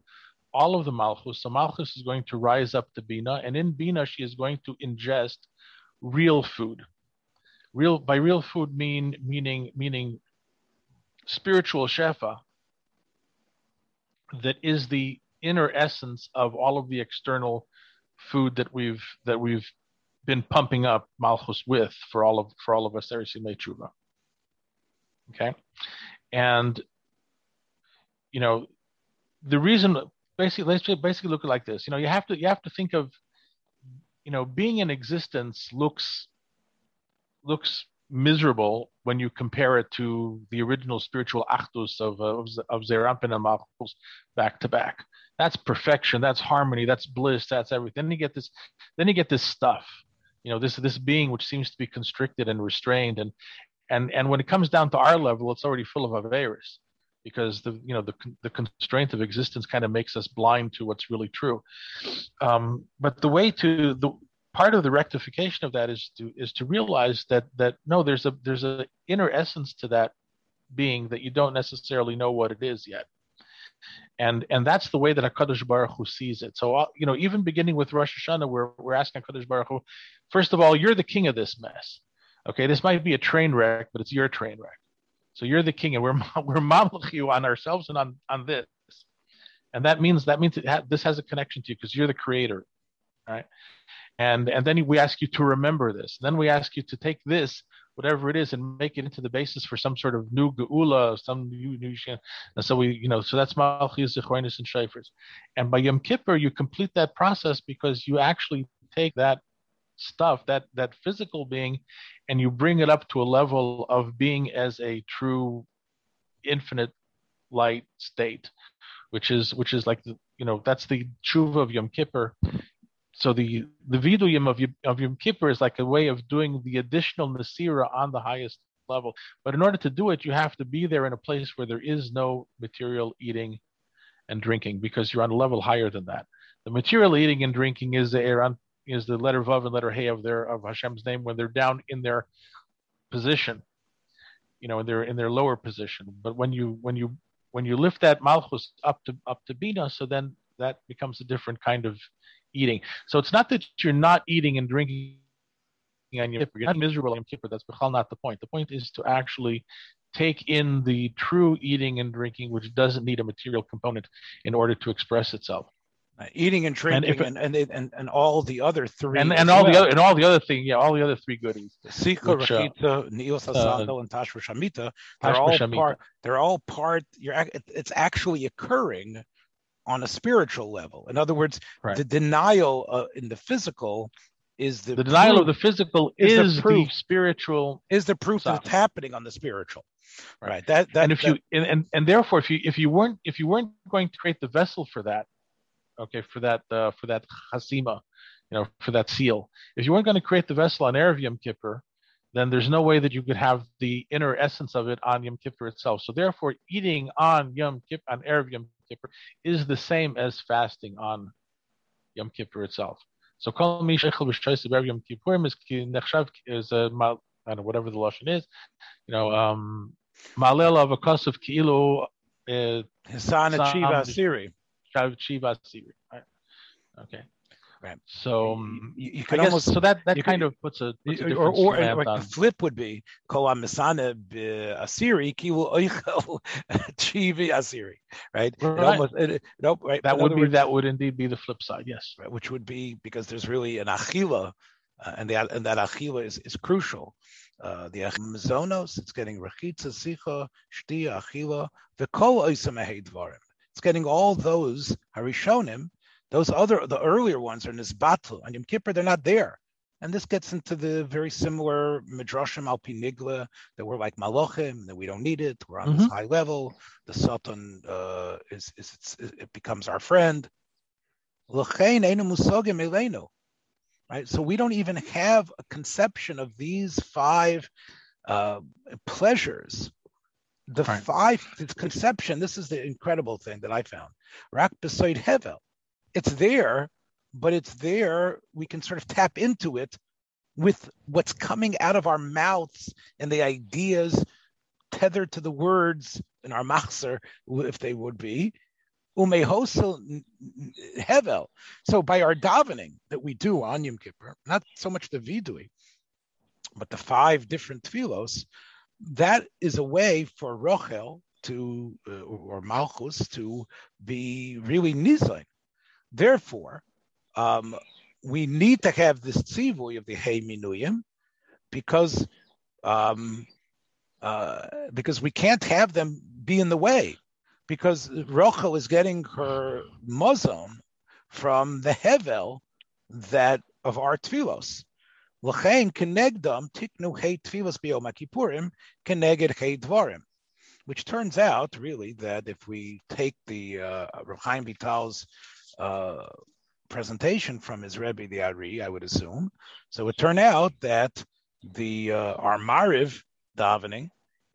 [SPEAKER 2] all of the Malchus, the Malchus is going to rise up to Bina, and in Bina she is going to ingest real food. Real by real food mean meaning meaning spiritual shefa that is the inner essence of all of the external food that we've that we've been pumping up Malchus with for all of for all of us Erisimei Tshuva. Okay, and you know the reason basically let's basically look at like this. You know you have to you have to think of you know being in existence looks looks miserable when you compare it to the original spiritual achdus of uh, of, Zeir Anpin and Malchus back to back. That's perfection. That's harmony. That's bliss. That's everything. Then you get this. Then you get this stuff. You know, this this being which seems to be constricted and restrained, and and and when it comes down to our level, it's already full of averis, because the you know the the constraint of existence kind of makes us blind to what's really true. Um, but the way to the part of the rectification of that is to is to realize that that no, there's a there's a inner essence to that being that you don't necessarily know what it is yet and and that's the way that Hakadosh Baruch Hu sees it. So uh, you know, even beginning with Rosh Hashanah, we're we're asking Hakadosh Baruch Hu, first of all, you're the king of this mess. Okay, this might be a train wreck, but it's your train wreck. So you're the king, and we're we're mamlech you on ourselves and on on this, and that means that means ha- this has a connection to you because you're the creator, right? And and then we ask you to remember this. Then we ask you to take this whatever it is, and make it into the basis for some sort of new geula, some new new. And so we, you know, so that's malchus, zichronis, and shayfers. And by Yom Kippur, you complete that process because you actually take that stuff, that that physical being, and you bring it up to a level of being as a true infinite light state, which is which is like the you know that's the tshuva of Yom Kippur so the the viduyim of of Yom Kippur is like a way of doing the additional nasira on the highest level. But in order to do it, you have to be there in a place where there is no material eating and drinking because you're on a level higher than that. The material eating and drinking is the Aaron, is the letter Vav and letter Hey of their of Hashem's name when they're down in their position, you know, in their in their lower position. But when you when you when you lift that malchus up to up to bina, so then that becomes a different kind of eating. So it's not that you're not eating and drinking on Kippur. You're not miserable on Kippur. That's not the point. The point is to actually take in the true eating and drinking, which doesn't need a material component in order to express itself.
[SPEAKER 1] Uh, eating and drinking, and, it, and, and, and and all the other three,
[SPEAKER 2] and, and all well. the other and all the other thing, yeah, all the other three goodies.
[SPEAKER 1] Sika, Rachita, Nios Hasako, and Tashra Shamita. They're all part. They're all part. You're. It's actually occurring on a spiritual level. In other words, right. the denial uh, in the physical is the,
[SPEAKER 2] the denial proof, of the physical is, is the, proof, the, spiritual
[SPEAKER 1] is the proof that it's happening on the spiritual. Right. right. That, that
[SPEAKER 2] and if
[SPEAKER 1] that,
[SPEAKER 2] you and, and and therefore if you if you weren't if you weren't going to create the vessel for that, okay, for that uh, for that chasima, you know, for that seal, if you weren't going to create the vessel on Erev Yom Kippur, then there's no way that you could have the inner essence of it on Yom Kippur itself. So therefore, eating on Yom Kippur on Erev Yom Kippur is the same as fasting on Yom Kippur itself. So kol mi shechel b'shtois Yom Kippurim is nechshav is a mal, don't know whatever the lashon is, you know, um, malel of a of ki'ilu
[SPEAKER 1] Hisan Chiva Siri.
[SPEAKER 2] Chiva Siri. Okay.
[SPEAKER 1] Right.
[SPEAKER 2] So um,
[SPEAKER 1] you, you
[SPEAKER 2] I
[SPEAKER 1] could
[SPEAKER 2] guess
[SPEAKER 1] almost
[SPEAKER 2] so that that kind
[SPEAKER 1] could-
[SPEAKER 2] of puts a, puts a
[SPEAKER 1] or, or, or the flip would be kol misana asiri kilu oichel chivi asiri, right? It almost it, it- nope, right.
[SPEAKER 2] That
[SPEAKER 1] In
[SPEAKER 2] would be
[SPEAKER 1] words,
[SPEAKER 2] that would indeed be the flip side. Yes.
[SPEAKER 1] right, which would be because there's really an achila, uh, and that and that achila is, is crucial. Uh, the zonos, it's getting rechitza, sicha, shtia, achila, the kol dvarim. It's getting all those harishonim. Those other, the earlier ones are nisbatl and Yom Kippur. They're not there, and this gets into the very similar midrashim al pinigla that we're like malochim that we don't need it. We're on this high level. The sultan uh, is, is, is it becomes our friend. L'chein einu musogim. Right, so we don't even have a conception of these five uh, pleasures. The
[SPEAKER 2] Right.
[SPEAKER 1] five its conception. This is the incredible thing that I found. Rak besoid hevel. It's there, but it's there. We can sort of tap into it with what's coming out of our mouths and the ideas tethered to the words in our machzer, if they would be. Umehosel hevel. So by our davening that we do on Yom Kippur, not so much the vidui, but the five different tefillos, that is a way for Rochel to uh, or Malchus to be really nizlain. Therefore, um, we need to have this tzivui of the Hey Minuyim because um, uh, because we can't have them be in the way because Rochel is getting her mozon from the hevel that of our dvarim, which turns out really that if we take the uh, Vital's uh, presentation from his Rebbe the Ari, I would assume. So it turned out that the uh, our Mariv davening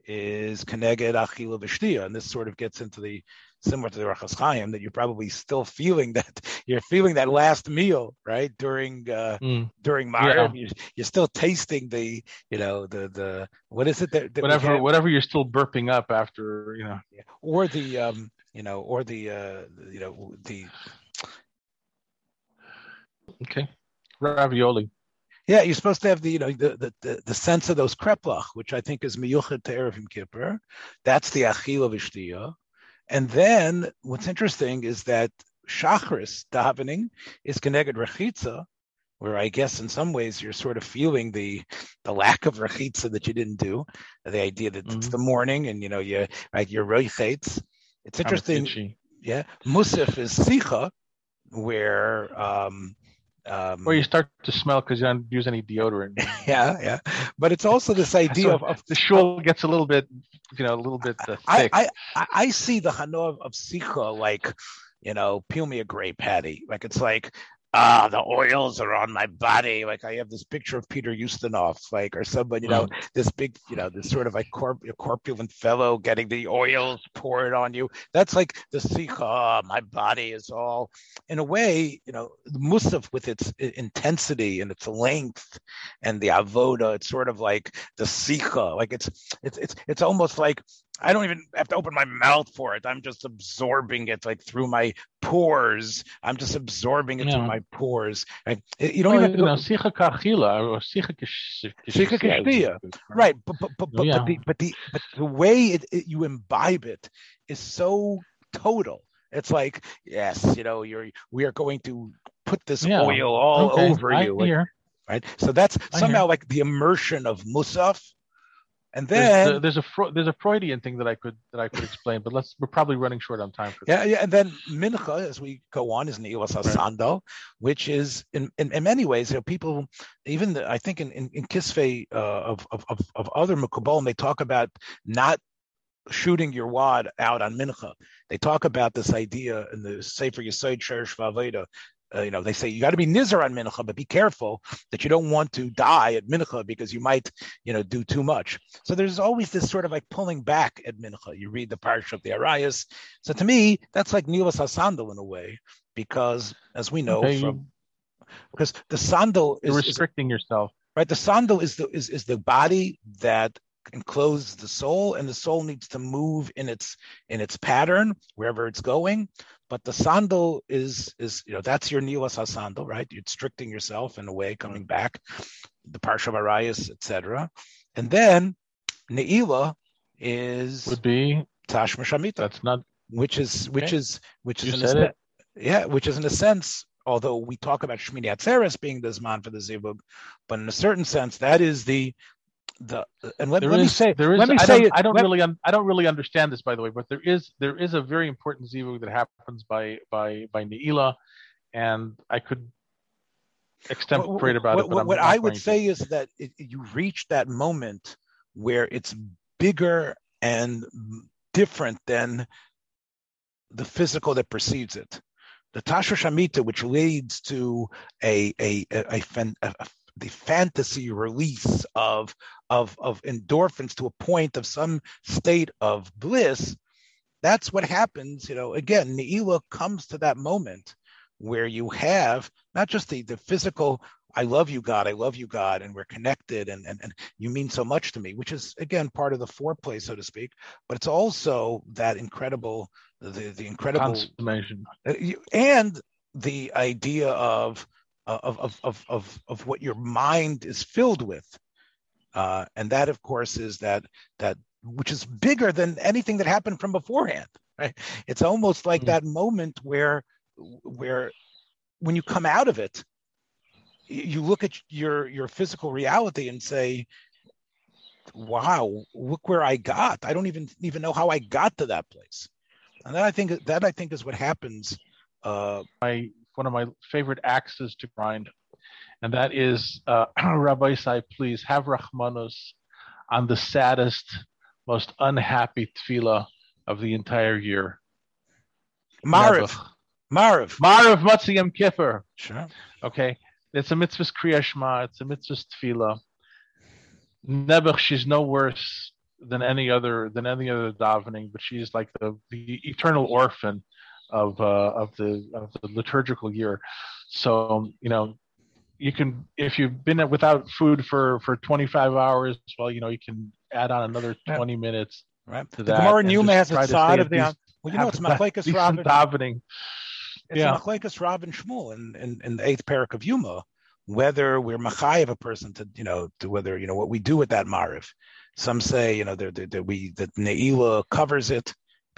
[SPEAKER 1] is Keneged Achila Vishtia, and this sort of gets into the similar to the Rachas Chaim that you're probably still feeling that you're feeling that last meal right during uh,
[SPEAKER 2] Mm.
[SPEAKER 1] during Mariv. You're, you're still tasting the you know the the what is it that, that
[SPEAKER 2] Whatever whatever you're still burping up after you know.
[SPEAKER 1] or the um you know or the uh you know the
[SPEAKER 2] Okay. Ravioli.
[SPEAKER 1] Yeah, you're supposed to have the you know the the, the, the sense of those kreplach, which I think is miyuchet to Erev Kippur. That's the achila v'shtiya. And then what's interesting is that shachris davening is connected rechitza, where I guess in some ways you're sort of feeling the the lack of rechitza that you didn't do, the idea that it's
[SPEAKER 2] Mhm.
[SPEAKER 1] the morning and you know you right you're roichetz. It's interesting. Yeah, musaf is sicha, where um, um,
[SPEAKER 2] Or you start to smell because you don't use any deodorant.
[SPEAKER 1] yeah, yeah. But it's also this idea
[SPEAKER 2] So
[SPEAKER 1] of, of
[SPEAKER 2] the shul gets a little bit, you know, a little bit uh, thick.
[SPEAKER 1] I I I see the hano of sicha like, you know, peel me a grape patty. Like it's like, ah, the oils are on my body. Like I have this picture of Peter Ustinov, like or somebody, you know, this big, you know, this sort of like corp- corpulent fellow getting the oils poured on you. That's like the sicha. ah, my body is all, in a way, you know, the musaf with its intensity and its length, and the avoda. It's sort of like the sicha. Like it's it's it's it's almost like I don't even have to open my mouth for it. I'm just absorbing it like through my pores. I'm just absorbing it
[SPEAKER 2] Yeah.
[SPEAKER 1] through my pores. Right? You don't even
[SPEAKER 2] you know, sicha kachila or sicha
[SPEAKER 1] right, but but but but,
[SPEAKER 2] Yeah.
[SPEAKER 1] but, the, but the but the way it, it, you imbibe it is so total. It's like yes, you know, you're we are going to put this
[SPEAKER 2] Yeah.
[SPEAKER 1] oil all
[SPEAKER 2] Okay,
[SPEAKER 1] over
[SPEAKER 2] I
[SPEAKER 1] you, like,
[SPEAKER 2] hear.
[SPEAKER 1] right? So that's
[SPEAKER 2] I
[SPEAKER 1] somehow
[SPEAKER 2] hear.
[SPEAKER 1] like the immersion of musaf, and
[SPEAKER 2] There's,
[SPEAKER 1] then
[SPEAKER 2] the- there's a there's a Freudian thing that I could that I could explain, but let's we're probably running short on time for
[SPEAKER 1] Yeah, yeah, and then mincha, as we go on, is nilas hasando, which is in, in, in many ways, you know, people, even the, I think in in, in kisvei uh, of, of of of other mekubalim, they talk about not shooting your wad out on mincha. They talk about this idea in the Sefer Yesod Sherish Vaveda. Uh, you know, they say you got to be nizar on mincha, but be careful that you don't want to die at mincha because you might, you know, do too much. So there's always this sort of like pulling back at mincha. You read the parsha of the Arias. So to me, that's like nilas hasandal in a way, because as we know
[SPEAKER 2] Okay,
[SPEAKER 1] from because the sandal
[SPEAKER 2] You're
[SPEAKER 1] is, is
[SPEAKER 2] restricting yourself.
[SPEAKER 1] right. The sandal is the is, is the body that encloses the soul, and the soul needs to move in its in its pattern wherever it's going. But the sandal is is you know that's your nilas sandal, right? You're restricting yourself in a way, coming back, the parsha Arias, etc. And then neila is
[SPEAKER 2] would be
[SPEAKER 1] tash Shamita.
[SPEAKER 2] That's not
[SPEAKER 1] which is which is which is
[SPEAKER 2] you
[SPEAKER 1] said a,
[SPEAKER 2] it.
[SPEAKER 1] yeah, which is in a sense. Although we talk about Shmini Atzeres being the Zman for the Zivug, but in a certain sense, that is the the and let, let me say
[SPEAKER 2] there is
[SPEAKER 1] let me
[SPEAKER 2] I
[SPEAKER 1] say
[SPEAKER 2] don't,
[SPEAKER 1] it-
[SPEAKER 2] I don't
[SPEAKER 1] let-
[SPEAKER 2] really un, I don't really understand this by the way, but there is there is a very important zivug that happens by by by Neila, and I could extemporate about
[SPEAKER 1] what,
[SPEAKER 2] it. But
[SPEAKER 1] what- what I would
[SPEAKER 2] to.
[SPEAKER 1] say is that it, you reach that moment where it's bigger and different than the physical that precedes it. The Tasha Shamita, which leads to a a a, a, a the fantasy release of of of endorphins to a point of some state of bliss. That's what happens, you know. Again, Neila comes to that moment where you have not just the the physical I love you, God. I love you, God, and we're connected, and, and and you mean so much to me, which is again part of the foreplay, so to speak. But it's also that incredible, the the incredible,
[SPEAKER 2] consummation.
[SPEAKER 1] uh, and the idea of of of of of, of what your mind is filled with, uh, and that, of course, is that that which is bigger than anything that happened from beforehand. Right? It's almost like
[SPEAKER 2] Mm.
[SPEAKER 1] that moment where where when you come out of it you look at your your physical reality and say wow look where i got i don't even even know how i got to that place and that i think that i think is what happens uh
[SPEAKER 2] my one of my favorite axes to grind, and that is uh, Rabbi Sai, please have Rahmanus on the saddest, most unhappy tefillah of the entire year.
[SPEAKER 1] mariv
[SPEAKER 2] Nebuch.
[SPEAKER 1] mariv
[SPEAKER 2] Marav Matziyam Kippur.
[SPEAKER 1] sure
[SPEAKER 2] Okay, it's a mitzvah Kriya Shema. It's a mitzvah tefillah. Nebuch, she's no worse than any other than any other davening, but she's like the, the eternal orphan of uh, of the of the liturgical year. So you know, you can if you've been without food for for 25 hours, well, you know, you can add on another
[SPEAKER 1] Yeah.
[SPEAKER 2] 20 minutes
[SPEAKER 1] right
[SPEAKER 2] to
[SPEAKER 1] the
[SPEAKER 2] that.
[SPEAKER 1] gemara
[SPEAKER 2] and
[SPEAKER 1] Numa has a side of the
[SPEAKER 2] least-
[SPEAKER 1] well you know it's
[SPEAKER 2] have
[SPEAKER 1] machlekes
[SPEAKER 2] decent
[SPEAKER 1] Rav and-
[SPEAKER 2] davening.
[SPEAKER 1] it's
[SPEAKER 2] Yeah.
[SPEAKER 1] machlekes and Shmuel in, in in the eighth parak of Yoma whether we're machayev a person to you know to whether you know what we do with that mariv some say you know that we that neila covers it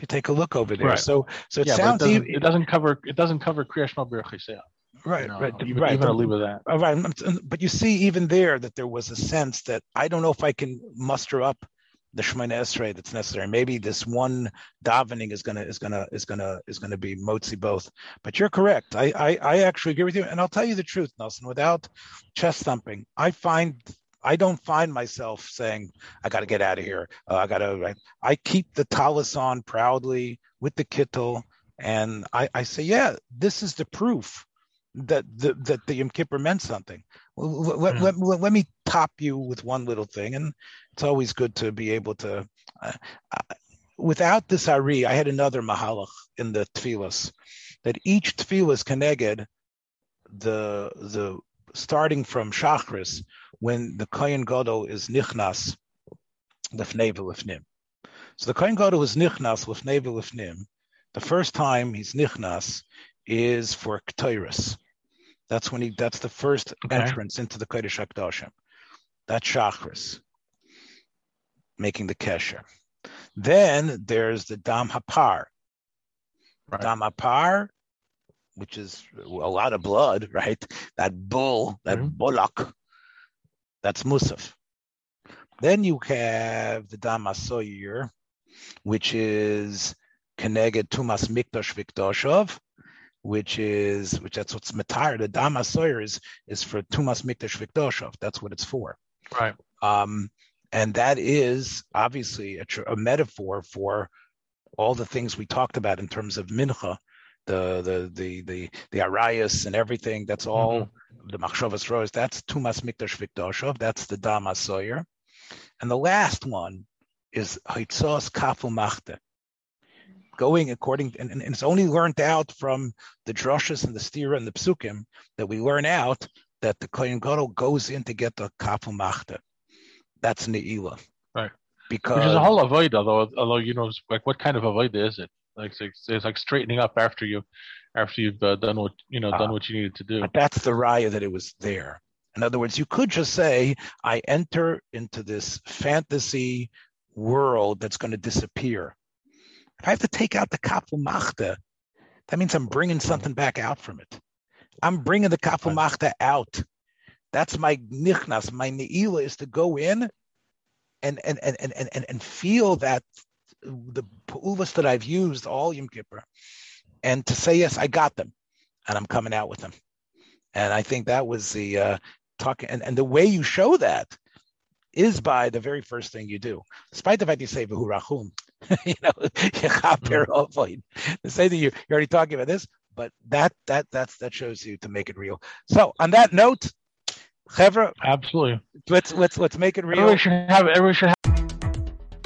[SPEAKER 1] take a look over there
[SPEAKER 2] Right.
[SPEAKER 1] so so it
[SPEAKER 2] yeah,
[SPEAKER 1] sounds
[SPEAKER 2] it doesn't,
[SPEAKER 1] even-
[SPEAKER 2] it doesn't cover it doesn't cover Kriya Shema B'Rech
[SPEAKER 1] right
[SPEAKER 2] You know,
[SPEAKER 1] right
[SPEAKER 2] even,
[SPEAKER 1] right
[SPEAKER 2] even I'll leave with that.
[SPEAKER 1] All right, but you see, even there, that there was a sense that I don't know if I can muster up the Shemona Esrei that's necessary. Maybe this one davening is gonna is gonna is gonna is gonna be motzi both. But you're correct. I, I I actually agree with you, and I'll tell you the truth, Nelson. Without chest thumping, I find I don't find myself saying I got to get out of here. Uh, I got to. I, I keep the talis on proudly with the kittel, and I I say, yeah, this is the proof that the that the Yom Kippur meant something. Let,
[SPEAKER 2] Mhm.
[SPEAKER 1] let, let, let me top you with one little thing, and it's always good to be able to. Uh, uh, without this Ari, I had another mahalach in the tefillas that each tefillas connected the the starting from Shachris when the Kohen Gadol is nichnas lifnei v'lifnim. So the Kohen Gadol is nichnas lifnei v'lifnim. The first time he's nichnas is for Ketores. That's when he. That's the first
[SPEAKER 2] Okay.
[SPEAKER 1] entrance into the Kodesh Hakadoshim. That's Shachris, making the kesher. Then there's the Dam Hapar.
[SPEAKER 2] Right.
[SPEAKER 1] Dam Hapar, which is a lot of blood, right? That bull, that
[SPEAKER 2] Mhm.
[SPEAKER 1] bullock, that's Musaf. Then you have the Dam Asoyer, which is Keneged Tumas Mikdosh Vikdoshov, which is which that's what's matar. The Dam Asoyer is is for Tumas Mikdosh Vikdoshov. That's what it's for.
[SPEAKER 2] Right.
[SPEAKER 1] Um, and that is obviously a, tr- a metaphor for all the things we talked about in terms of mincha, the the the the the arayas and everything. That's all mm-hmm. the machshavas rose. That's tumas mikdash vikdoshov. That's the dam asoyer. And the last one is hitzos kafu machte. Going according, and, and it's only learned out from the drushes and the stira and the psukim that we learn out that the kohen gadol goes in to get the kafu machte. That's ne'ilah.
[SPEAKER 2] Right.
[SPEAKER 1] Because
[SPEAKER 2] Which is a whole avoid, although although you know, like what kind of avoid is it? Like it's, it's like straightening up after you, after you've uh, done what you know, done uh, what you needed to do.
[SPEAKER 1] But that's the raya that it was there. In other words, you could just say, I enter into this fantasy world that's going to disappear. If I have to take out the kafel machta, that means I'm bringing something back out from it. I'm bringing the kafel machta out. That's my nichnas. My neila is to go in and and and and and, and feel that the pu'ulas that I've used all Yom Kippur, and to say yes, I got them, and I'm coming out with them. And I think that was the uh, talking, and, and the way you show that is by the very first thing you do. Despite the fact you say v'hurachum, you know, mm-hmm. to say that you, you're already talking about this, but that that that's that shows you to make it real. So on that note, Chevra,
[SPEAKER 2] absolutely.
[SPEAKER 1] Let's let's let's make it real.
[SPEAKER 2] Everyone should have. Everyone should have.